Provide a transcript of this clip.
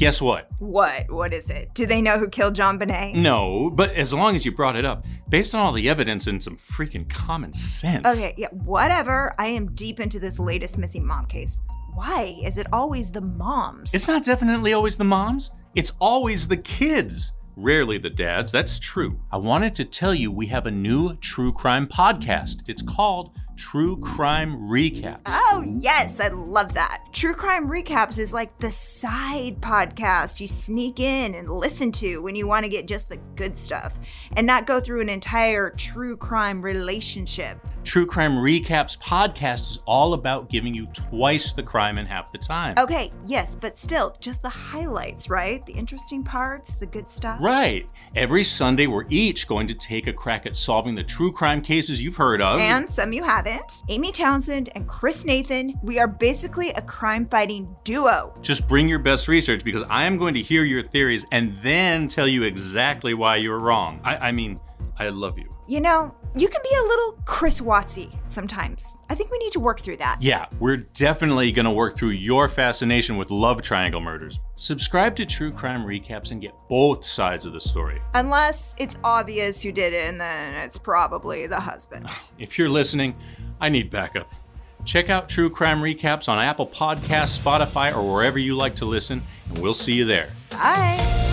Guess what? What? What is it? Do they know who killed JonBenét? No, but as long as you brought it up, based on all the evidence and some freaking common sense. Okay, yeah, whatever. I am deep into this latest missing mom case. Why is it always the moms? It's not definitely always the moms, it's always the kids. Rarely the dads, that's true. I wanted to tell you we have a new true crime podcast. It's called True Crime Recaps. Oh, yes, I love that. True Crime Recaps is like the side podcast you sneak in and listen to when you want to get just the good stuff and not go through an entire true crime relationship. True Crime Recaps podcast is all about giving you twice the crime in half the time. Okay, yes, but still, just the highlights, right? The interesting parts, the good stuff. Right. Every Sunday, we're each going to take a crack at solving the true crime cases you've heard of. And some you haven't. Amy Townsend and Chris Nathan, we are basically a crime fighting duo. Just bring your best research because I am going to hear your theories and then tell you exactly why you're wrong. I, I mean, I love you. You know, you can be a little Chris Wattsy sometimes. I think we need to work through that. Yeah, we're definitely going to work through your fascination with love triangle murders. Subscribe to True Crime Recaps and get both sides of the story. Unless it's obvious who did it, and then it's probably the husband. If you're listening, I need backup. Check out True Crime Recaps on Apple Podcasts, Spotify, or wherever you like to listen, and we'll see you there. Bye.